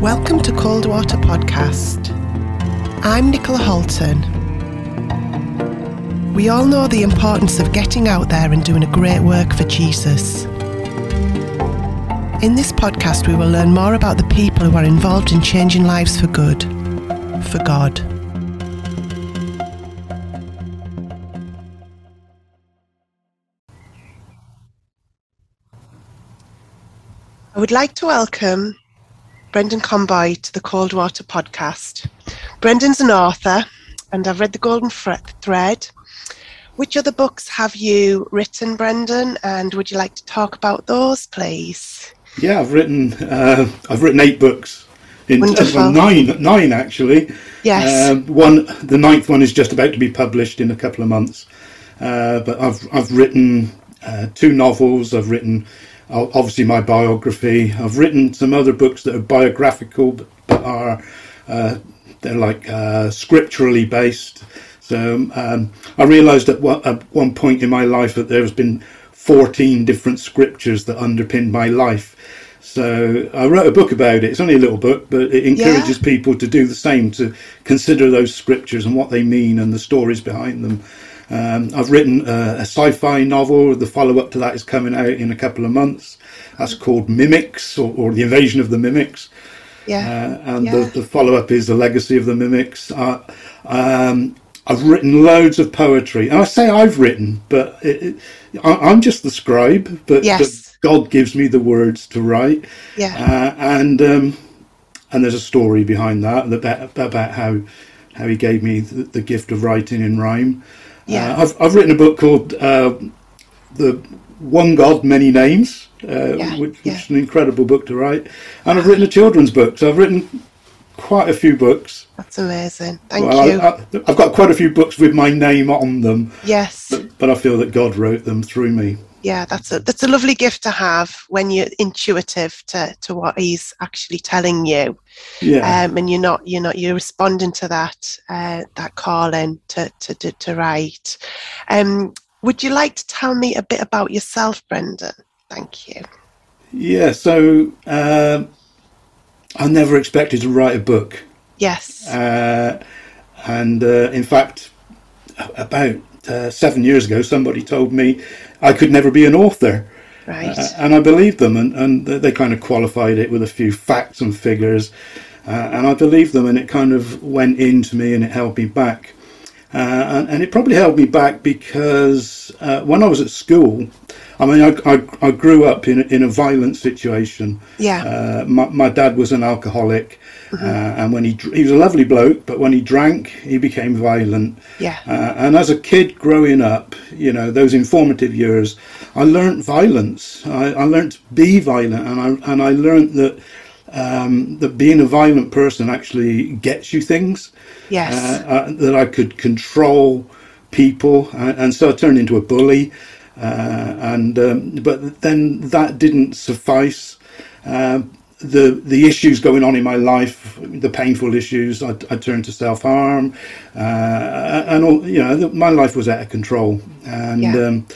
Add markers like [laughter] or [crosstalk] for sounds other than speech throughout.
Welcome to Cold Water Podcast. I'm Nicola Holton. We all know the importance of getting out there and doing a great work for Jesus. In this podcast, we will learn more about the people who are involved in changing lives for good, for God. I would like to welcome Brendan Conboy to the Cold Water podcast. Brendan's an author, and I've read The Golden Thread. Which other books have you written, Brendan? And would you like to talk about those, please? Yeah, I've written. Uh, I've written eight books. In, well, nine, nine actually. Yes. Uh, one, the ninth one is just about to be published in a couple of months. Uh, but I've I've written uh, two novels. I've written obviously my biography. I've written some other books that are biographical, but are uh, they're like uh, scripturally based. So um, I realised at one, at one point in my life that there's been 14 different scriptures that underpin my life. So I wrote a book about it. It's only a little book, but it encourages yeah. people to do the same, to consider those scriptures and what they mean and the stories behind them. Um, I've written a, a sci-fi novel. The follow-up to that is coming out in a couple of months. That's called Mimics, or, or the Invasion of the Mimics. Yeah. Uh, and yeah. The, the, follow-up is the Legacy of the Mimics. Uh, um, I've written loads of poetry, and I say I've written, but it, it, I, am just the scribe. But, yes. but, God gives me the words to write. Yeah. Uh, and um, and there's a story behind that about, about how how He gave me the, the gift of writing in rhyme. Yeah. Uh, I've, I've written a book called uh, The One God, Many Names, uh, yeah, which, yeah. is an incredible book to write. And I've written a children's book. So I've written quite a few books. That's amazing. Thank well, you. I, have got quite a few books with my name on them. Yes. But, but I feel that God wrote them through me yeah that's a that's a lovely gift to have when you're intuitive to to what he's actually telling you. Yeah. Um, and you're not you're not you're responding to that uh, that calling to to to, to write. Um would you like to tell me a bit about yourself brendan thank you. Yeah so um, i never expected to write a book. Yes. Uh, and uh, in fact about uh, seven years ago, somebody told me I could never be an author. Right. Uh, and I believed them, and, and they kind of qualified it with a few facts and figures. Uh, and I believed them, and it kind of went into me and it held me back. Uh, and, and, it probably held me back because uh, when I was at school, I mean, I, I, I grew up in, in a violent situation. Yeah. Uh, my, my dad was an alcoholic, mm-hmm. Uh, and when he he was a lovely bloke, but when he drank, he became violent. Yeah. Uh, and as a kid growing up, you know, those informative years, I learned violence. I, I learned to be violent, and I and I learned that um, that being a violent person actually gets you things. Yes. Uh, uh, that I could control people, and, and so I turned into a bully. Uh, and um, but then that didn't suffice. Um, the the issues going on in my life, the painful issues, I, I turned to self harm, uh, and all you know, my life was out of control. And yeah. um,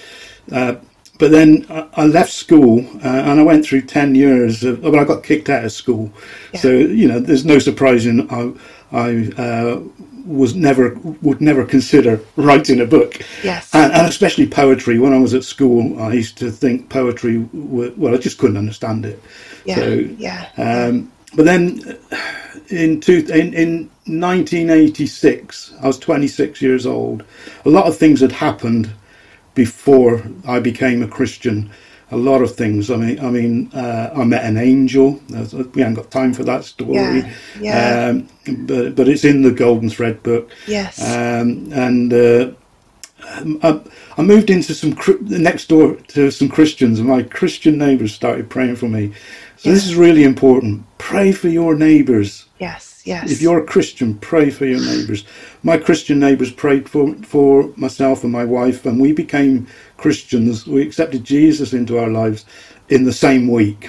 uh, but then I left school uh, and I went through ten years. Of, well, I got kicked out of school, yeah. so you know, there's no surprising I I uh, was never would never consider writing a book. Yes, and, and, especially poetry. When I was at school, I used to think poetry. Were, well, I just couldn't understand it. Yeah, so, yeah. Um, but then in, two, in in 1986, I was 26 years old. A lot of things had happened before I became a Christian a lot of things. I mean, I mean, uh, I met an angel. We haven't got time for that story. Yeah, yeah. Um, but but it's in the Golden Thread book. Yes. Um, and uh, I, I, moved into some next door to some Christians, and my Christian neighbours started praying for me. So this is really important. Pray for your neighbours. Yes. Yes. If you're a Christian, pray for your neighbours. My Christian neighbours prayed for for myself and my wife, and we became Christians. We accepted Jesus into our lives in the same week.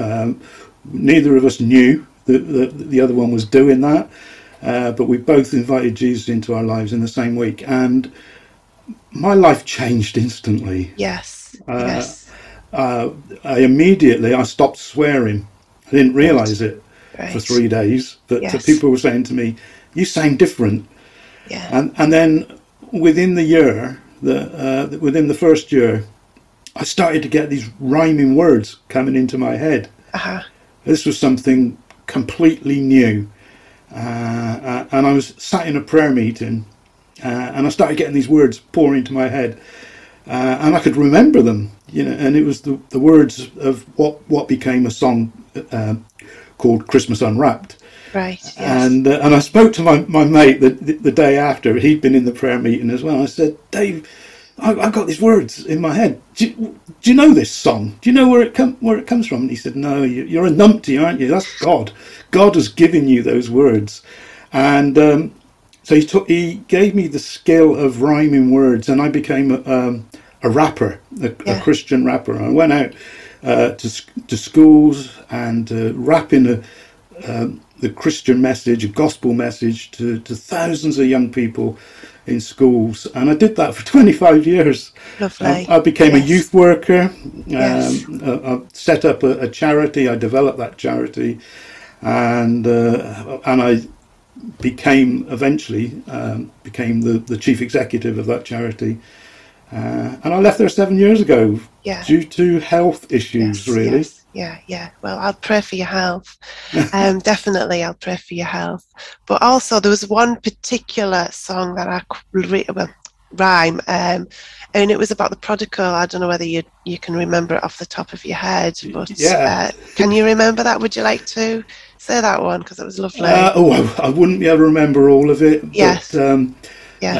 Um, neither of us knew that, that the other one was doing that, uh, but we both invited Jesus into our lives in the same week, and my life changed instantly. Yes. Uh, yes. Uh, I immediately I stopped swearing. I didn't realise it. For three days. But Yes. people were saying to me, "You sound different." Yeah. And and then within the year, the uh, within the first year, I started to get these rhyming words coming into my head. Uh-huh. This was something completely new. Uh, uh, and I was sat in a prayer meeting uh, and I started getting these words pouring into my head. Uh, and I could remember them, you know, and it was the, the words of what, what became a song uh, called Christmas Unwrapped. Right. Yes. And uh, and I spoke to my, my mate the, the, the day after. He'd been in the prayer meeting as well. I said, Dave, I, I've got these words in my head. Do you, do you know this song? Do you know where it come where it comes from? And he said, No, you, you're a numpty, aren't you? That's God. God has given you those words. And um, so he took he gave me the skill of rhyming words, and I became a, um, a rapper, a, Yeah. a Christian rapper. I went out uh, to to schools and uh, rapping a, um, the Christian message, a gospel message to, to thousands of young people in schools. And I did that for [laughs] 25 years. Lovely. I, I became a youth worker. Um, Yes. I, I set up a, a charity. I developed that charity, and uh, and I became eventually um, became the, the chief executive of that charity. Uh, and I left there seven years ago Yeah. due to health issues. Yes, really, yes. Yeah, yeah. Well, I'll pray for your health. [laughs] um, definitely, I'll pray for your health. But also, there was one particular song that I re- well rhyme, um, and it was about the prodigal. I don't know whether you you can remember it off the top of your head, but Yeah. uh, can you remember that? Would you like to say that one because it was lovely? Uh, oh, I, I wouldn't be able to remember all of it. Yes. But, um, yeah.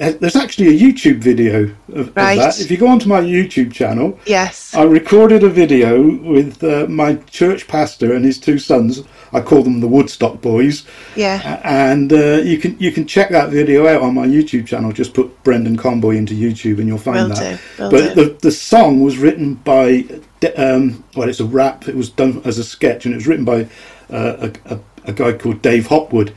uh, there's actually a YouTube video of, of that. If you go onto my YouTube channel, yes. I recorded a video with uh, my church pastor and his two sons. I call them the Woodstock Boys, yeah. And uh, you can you can check that video out on my YouTube channel. Just put Brendan Conboy into YouTube and you'll find Will that. do. Will but do. the the song was written by um, well, it's a rap. It was done as a sketch, and it was written by uh, a, a, a guy called Dave Hopwood.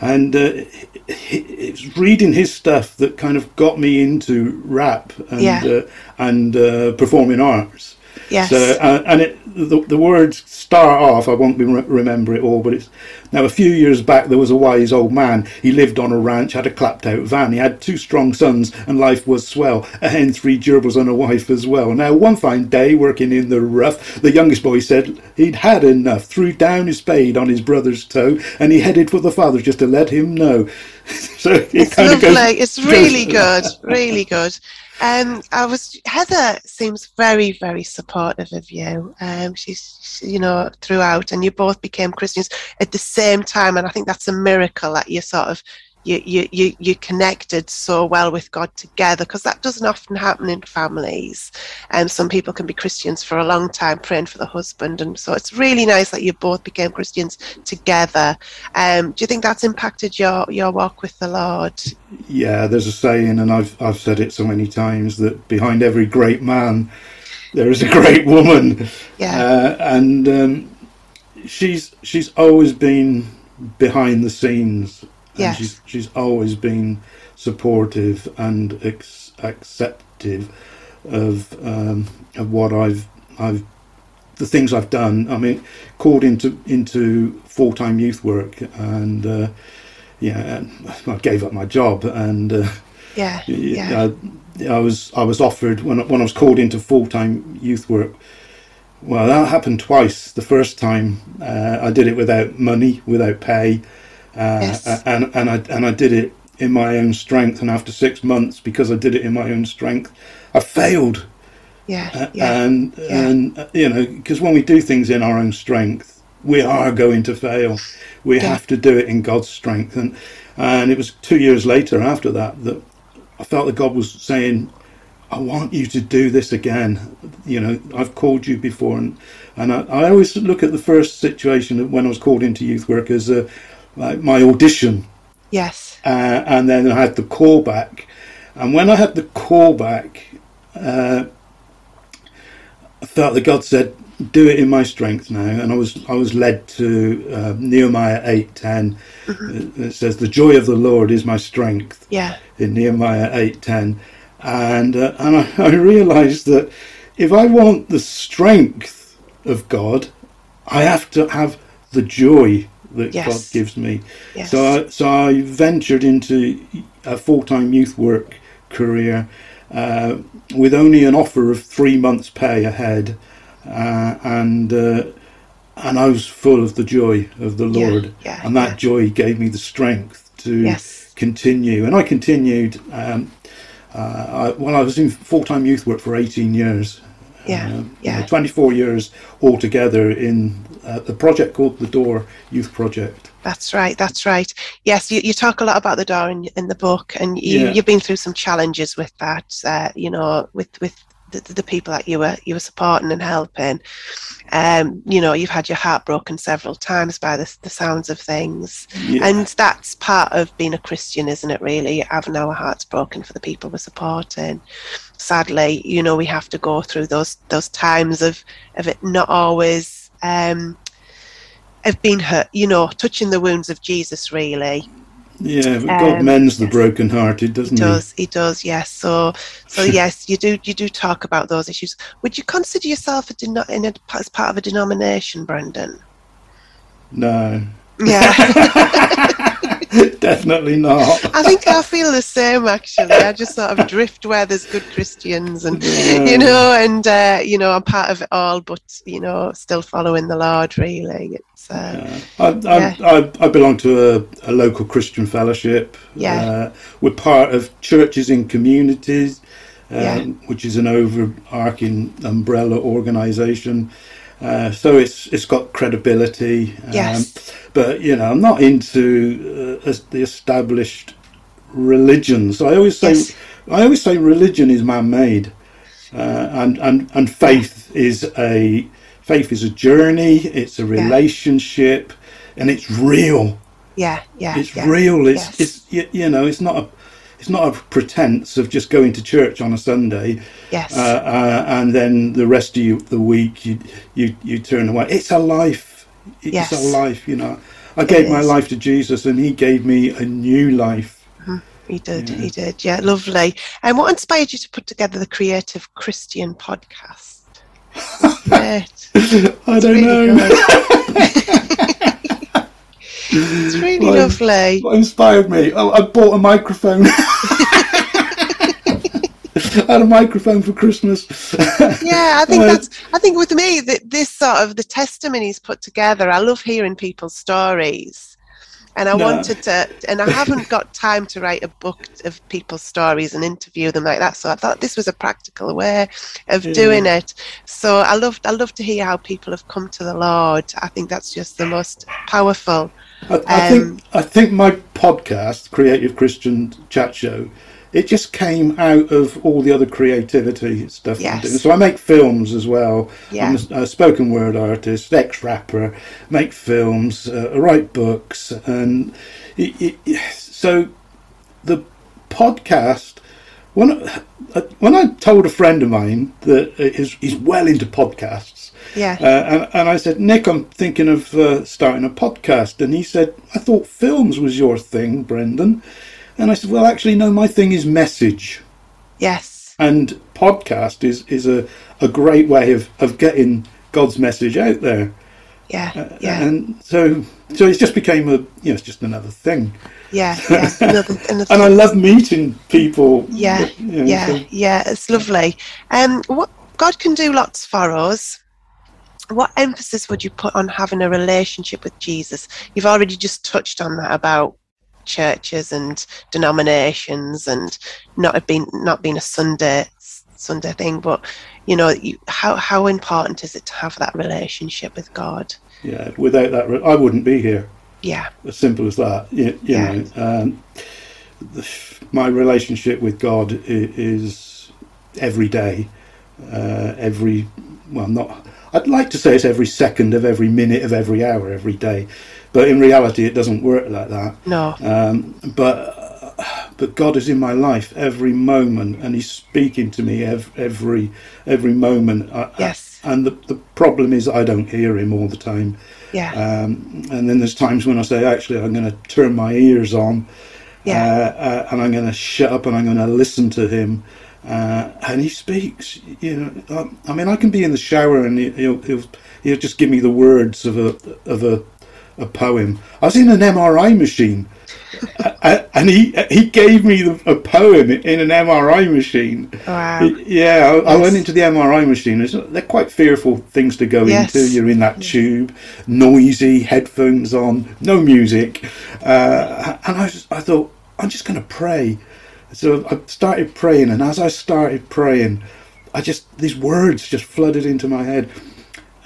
And uh, it, it was reading his stuff that kind of got me into rap and Yeah. uh, and uh, performing arts. Yes. So, uh, and it, the, the words start off, I won't be re- remember it all, but it's now a few years back there was a wise old man. He lived on a ranch, had a clapped out van. He had two strong sons, and life was swell. A hen, three gerbils, and a wife as well. Now, one fine day, working in the rough, the youngest boy said he'd had enough, threw down his spade on his brother's toe, and he headed for the father just to let him know. [laughs] so it it's kind lovely. of goes. it's goes- really good. Really good. Um, I was Heather seems very, very supportive of you. Um, she's, she- you know, throughout, and you both became Christians at the same time, and I think that's a miracle that you sort of you you you you connected so well with God together because that doesn't often happen in families. And some people can be Christians for a long time, praying for the husband, and so it's really nice that you both became Christians together. Um, do you think that's impacted your your walk with the Lord? Yeah, there's a saying, and I've I've said it so many times that behind every great man, there is a great woman, Yeah. uh, and um, she's she's always been behind the scenes. Yes. she's she's always been supportive and ex- acceptive of um, of what I've I've the things I've done. I mean, called into into full time youth work, and uh, yeah, and [laughs] I gave up my job, and uh, Yeah, [laughs] yeah, I, I was I was offered when I- when I was called into full time youth work. Well, that happened twice. The first time uh, I did it without money, without pay, uh, Yes. and and I and I did it in my own strength. And after six months, because I did it in my own strength, I failed. yeah, Uh, yeah, and yeah. and uh, you know because when we do things in our own strength we are going to fail we Yeah. have to do it in god's strength and and it was two years later after that that i felt that god was saying i want you to do this again you know i've called you before and and i, I always look at the first situation when i was called into youth work as a like my audition yes, uh, and then I had the callback. And when I had the callback, uh, I felt that God said, "Do it in my strength now." And I was I was led to uh, Nehemiah eight ten. It says, "The joy of the Lord is my strength." yeah, in Nehemiah eight ten, and uh, and I, I realised that if I want the strength of God, I have to have the joy that Yes. God gives me. Yes. So I, so I ventured into a full-time youth work career uh, with only an offer of three months' pay ahead, uh, and uh, and I was full of the joy of the Yeah, Lord, yeah, and that yeah. joy gave me the strength to Yes. continue. And I continued. Um, uh, I, well, I was in full-time youth work for 18 years. Yeah, Um, yeah. 24 years altogether in uh, the project called the Door Youth Project. That's right. That's right. Yes, you, you talk a lot about the door in, in the book, and you, Yeah. you've been through some challenges with that. Uh, you know, with with the, the people that you were you were supporting and helping. Um, you know, you've had your heart broken several times by the, the sounds of things, Yeah. and that's part of being a Christian, isn't it? Really, having our hearts broken for the people we're supporting. Sadly, you know, we have to go through those those times of of it not always. Um, have been hurt, you know, touching the wounds of Jesus really. Yeah, but God Um, mends the yes. brokenhearted, doesn't He he? does, he does, yes. So so [laughs] yes, you do you do talk about those issues. Would you consider yourself a deno- in a, as part of a denomination, Brendan? No, Yeah. [laughs] [laughs] [laughs] definitely not. I think I feel the same actually. I just sort of drift where there's good Christians and you know, and uh, you know, I'm part of it all, but you know, still following the Lord really. It's uh, I, I, Yeah. I, I belong to a, a local Christian fellowship. Yeah. Uh, we're part of churches in communities, um, Yeah. which is an overarching umbrella organisation. Uh, so it's it's got credibility. Um, Yes. But you know, I'm not into uh, as- the established religions. I always say Yes. I always say religion is man-made, uh, and and and faith is a faith is a journey. It's a relationship, and it's real. yeah, yeah. It's yeah. real. It's Yes. it's you, you know it's not a it's not a pretense of just going to church on a Sunday Yes. uh, uh, and then the rest of you, the week you you you turn away. It's a life. It's Yes. a life. You know, I gave my life to Jesus, and He gave me a new life. He did, he did. Yeah, lovely. And what inspired you to put together the Creative Christian podcast? [laughs] I don't Really know. [laughs] [laughs] it's really Well, lovely. What inspired me? Oh, I bought a microphone. [laughs] I had a microphone for Christmas. [laughs] Yeah, I think that's. I think with me that this sort of the testimonies put together. I love hearing people's stories, and I No. wanted to. And I haven't [laughs] got time to write a book of people's stories and interview them like that. So I thought this was a practical way of Yeah. doing it. So I love. I love to hear how people have come to the Lord. I think that's just the most powerful. I, I Um, think I think my podcast, Creative Christian Chat Show, it just came out of all the other creativity stuff I'm Yes. doing. So I make films as well. Yeah. I'm a, a spoken word artist, ex rapper, make films, uh, write books, and it, it, so the podcast. When I, when I told a friend of mine that he's, he's well into podcasts, Yeah. uh, and, and I said, Nick, I'm thinking of uh, starting a podcast. And he said, I thought films was your thing, Brendan. And I said, well, actually, no, my thing is message. yes. And podcast is, is a, a great way of, of getting God's message out there. Yeah. Uh, Yeah. And so so it just became a, you know, it's just another thing. Yeah. Yeah. [laughs] Another, another And I love meeting people. Yeah, you know, yeah, so- yeah. It's lovely. Um, what God can do lots for us. What emphasis would you put on having a relationship with Jesus? You've already just touched on that about churches and denominations and not being not being a Sunday Sunday thing, but you know, you, how how important is it to have that relationship with God? Yeah, without that, re- I wouldn't be here. Yeah, as simple as that. You, you Yeah. know, um, the, my relationship with God is every day, uh, every well, not. I'd like to say it's every second of every minute of every hour every day, but in reality, it doesn't work like that. no, Um, but but God is in my life every moment, and He's speaking to me ev- every every moment. I, yes, and the, the problem is I don't hear Him all the time. yeah, Um, and then there's times when I say, actually, I'm going to turn my ears on, yeah, uh, uh, and I'm going to shut up and I'm going to listen to him. Uh, and he speaks. You know, um, I mean, I can be in the shower and he- he'll he'll he'll just give me the words of a of a a poem. I was in an MRI machine, and he he gave me a poem in an MRI machine. Wow. Yeah, I, yes. I went into the MRI machine. They're quite fearful things to go yes. into. You're in that tube, noisy, headphones on, no music, uh, and I just, I thought I'm just going to pray. So I started praying, and as I started praying, I just these words just flooded into my head,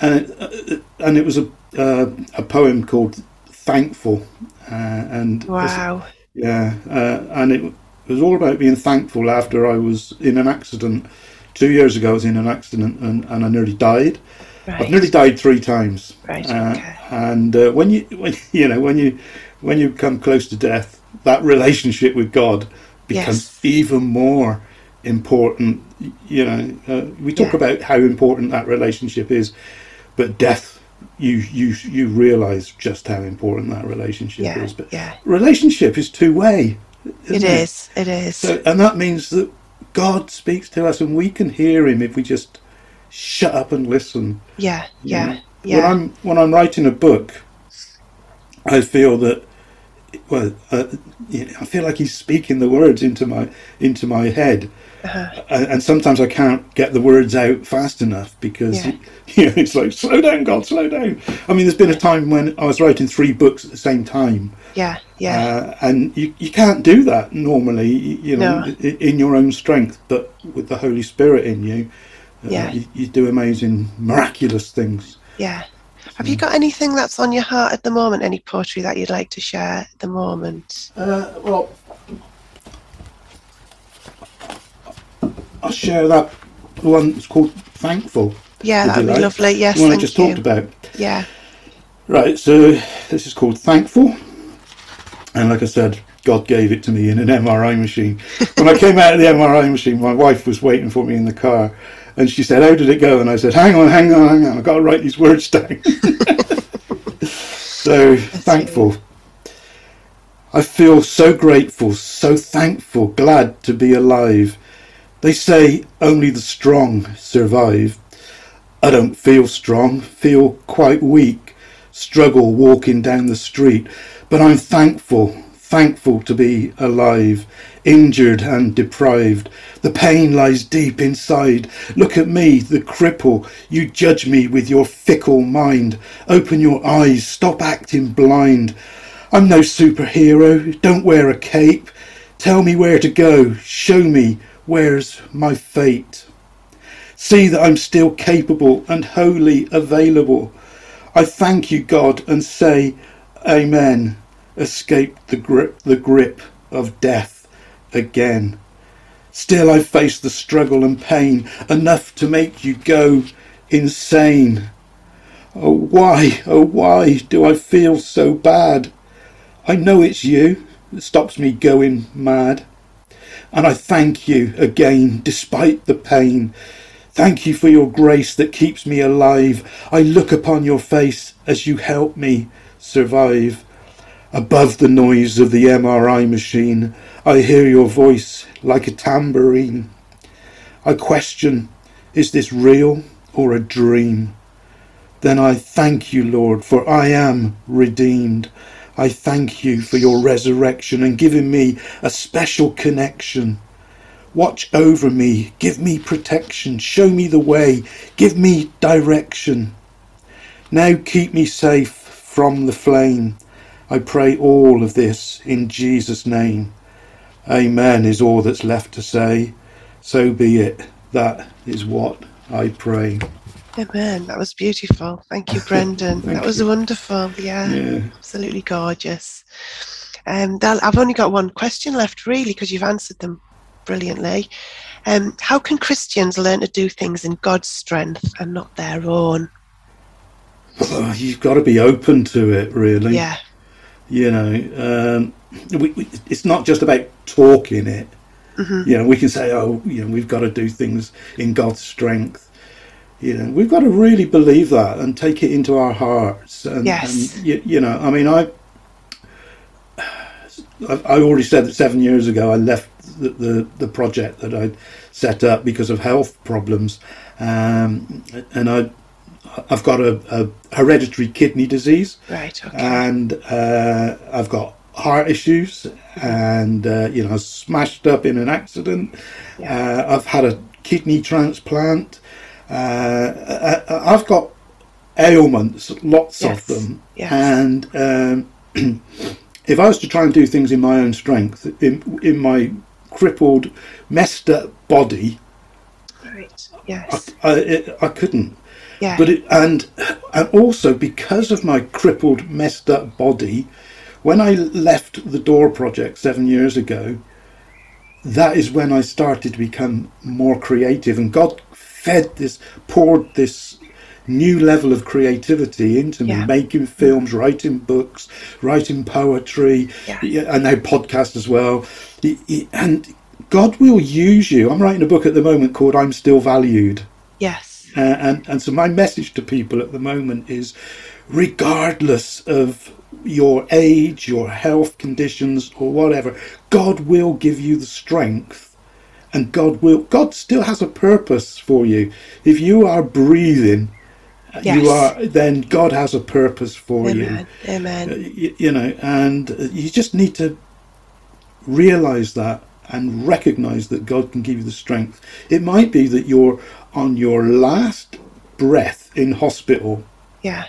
and it, uh, and it was a uh, a poem called "Thankful," uh, and wow, yeah, uh, and it was all about being thankful after I was in an accident. Two years ago, I was in an accident and, and I nearly died. Right. I've nearly died three times. Right. Uh, okay. And uh, when you [laughs] when you know when you when you come close to death, that relationship with God becomes yes. even more important. You know, uh, we talk yeah. about how important that relationship is, but death, you you you realise just how important that relationship yeah. is. But yeah. relationship is two way. It, it is. It is. So, and that means that God speaks to us, and we can hear Him if we just shut up and listen. Yeah. Yeah. Know? Yeah. When I'm when I'm writing a book, I feel that well, uh, I feel like he's speaking the words into my into my head, uh-huh. and, and, sometimes I can't get the words out fast enough because yeah. [laughs] you know it's like slow down, God, slow down. I mean, there's been a time when I was writing three books at the same time. Yeah, yeah. Uh, and you you can't do that normally, you know, no. in your own strength, but with the Holy Spirit in you, uh, yeah, you, you do amazing, miraculous things. Yeah. Have you got anything that's on your heart at the moment? Any poetry that you'd like to share at the moment? Uh, well, I'll share that one. It's called Thankful. Yeah, that'd be like. lovely. Yes, the one I just you. talked about. Yeah. Right. So this is called Thankful, and like I said, God gave it to me in an MRI machine. [laughs] When I came out of the MRI machine, my wife was waiting for me in the car, and she said, How did it go? And I said, Hang on, hang on, hang on. I've got to write these words down. [laughs] so That's thankful. I feel so grateful, so thankful, glad to be alive. They say only the strong survive. I don't feel strong, feel quite weak, struggle walking down the street, but I'm thankful, thankful to be alive injured and deprived. The pain lies deep inside. Look at me, the cripple. You judge me with your fickle mind. Open your eyes, stop acting blind. I'm no superhero, don't wear a cape. Tell me where to go, show me where's my fate. See that I'm still capable and wholly available. I thank you, God, and say, Amen. Escape the grip, the grip of death again. Still I face the struggle and pain, enough to make you go insane. Oh, why, oh, why do I feel so bad? I know it's you that stops me going mad. And I thank you again, despite the pain. Thank you for your grace that keeps me alive. I look upon your face as you help me survive. Above the noise of the MRI machine, I hear your voice like a tambourine. I question, is this real or a dream? Then I thank you, Lord, for I am redeemed. I thank you for your resurrection and giving me a special connection. Watch over me, give me protection, show me the way, give me direction. Now keep me safe from the flame I pray all of this in Jesus' name. Amen is all that's left to say. So be it. That is what I pray. Amen. That was beautiful. Thank you, Brendan. [laughs] Thank that was you. wonderful. Yeah, yeah, absolutely gorgeous. Um, I've only got one question left, really, because you've answered them brilliantly. Um, how can Christians learn to do things in God's strength and not their own? Oh, you've got to be open to it, really. Yeah. You know, um, we, we, it's not just about talking it. Mm-hmm. You know, we can say, oh, you know, we've got to do things in God's strength. You know, we've got to really believe that and take it into our hearts. And, yes. And, you, you know, I mean, I, I already said that seven years ago I left the, the, the project that I'd set up because of health problems, um, and I I've got a, a hereditary kidney disease, Right. Okay. and uh, I've got heart issues, and uh, you know, I was smashed up in an accident. Uh, I've had a kidney transplant. Uh, I, I've got ailments, lots Yes, of them, yes. and um, [clears throat] if I was to try and do things in my own strength, in in my crippled, messed up body, right. I, Yes. I, it, I couldn't. Yeah. But it, and and also because of my crippled, messed up body, when I left the Door Project seven years ago, that is when I started to become more creative, and God fed this, poured this new level of creativity into me, Yeah. making films, writing books, writing poetry, Yeah. and now podcasts as well. And God will use you. I'm writing a book at the moment called "I'm Still Valued." yes. Uh, and and so my message to people at the moment is regardless of your age your health conditions or whatever god will give you the strength and god will god still has a purpose for you if you are breathing uh, Yes. you are then god has a purpose for you Amen. Amen. you, you know, and uh, you just need to realize that and recognize that God can give you the strength. It might be that you're on your last breath in hospital, Yeah.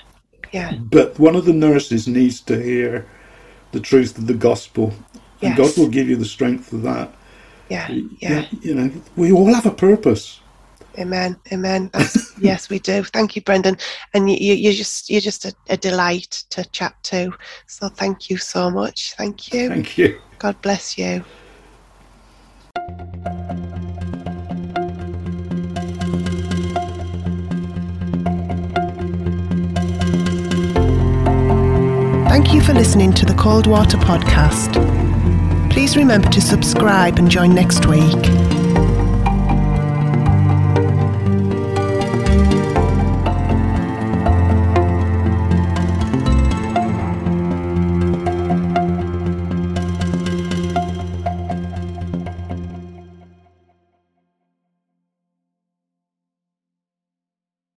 Yeah. but one of the nurses needs to hear the truth of the gospel, and Yes. God will give you the strength for that. Yeah. Yeah. You know, we all have a purpose. Amen. Amen. [laughs] Yes, we do. Thank you, Brendan. And you, you're just you're just a, a delight to chat to. So thank you so much. Thank you. Thank you. God bless you. Thank you for listening to the Cold Water Podcast. Please remember to subscribe and join next week.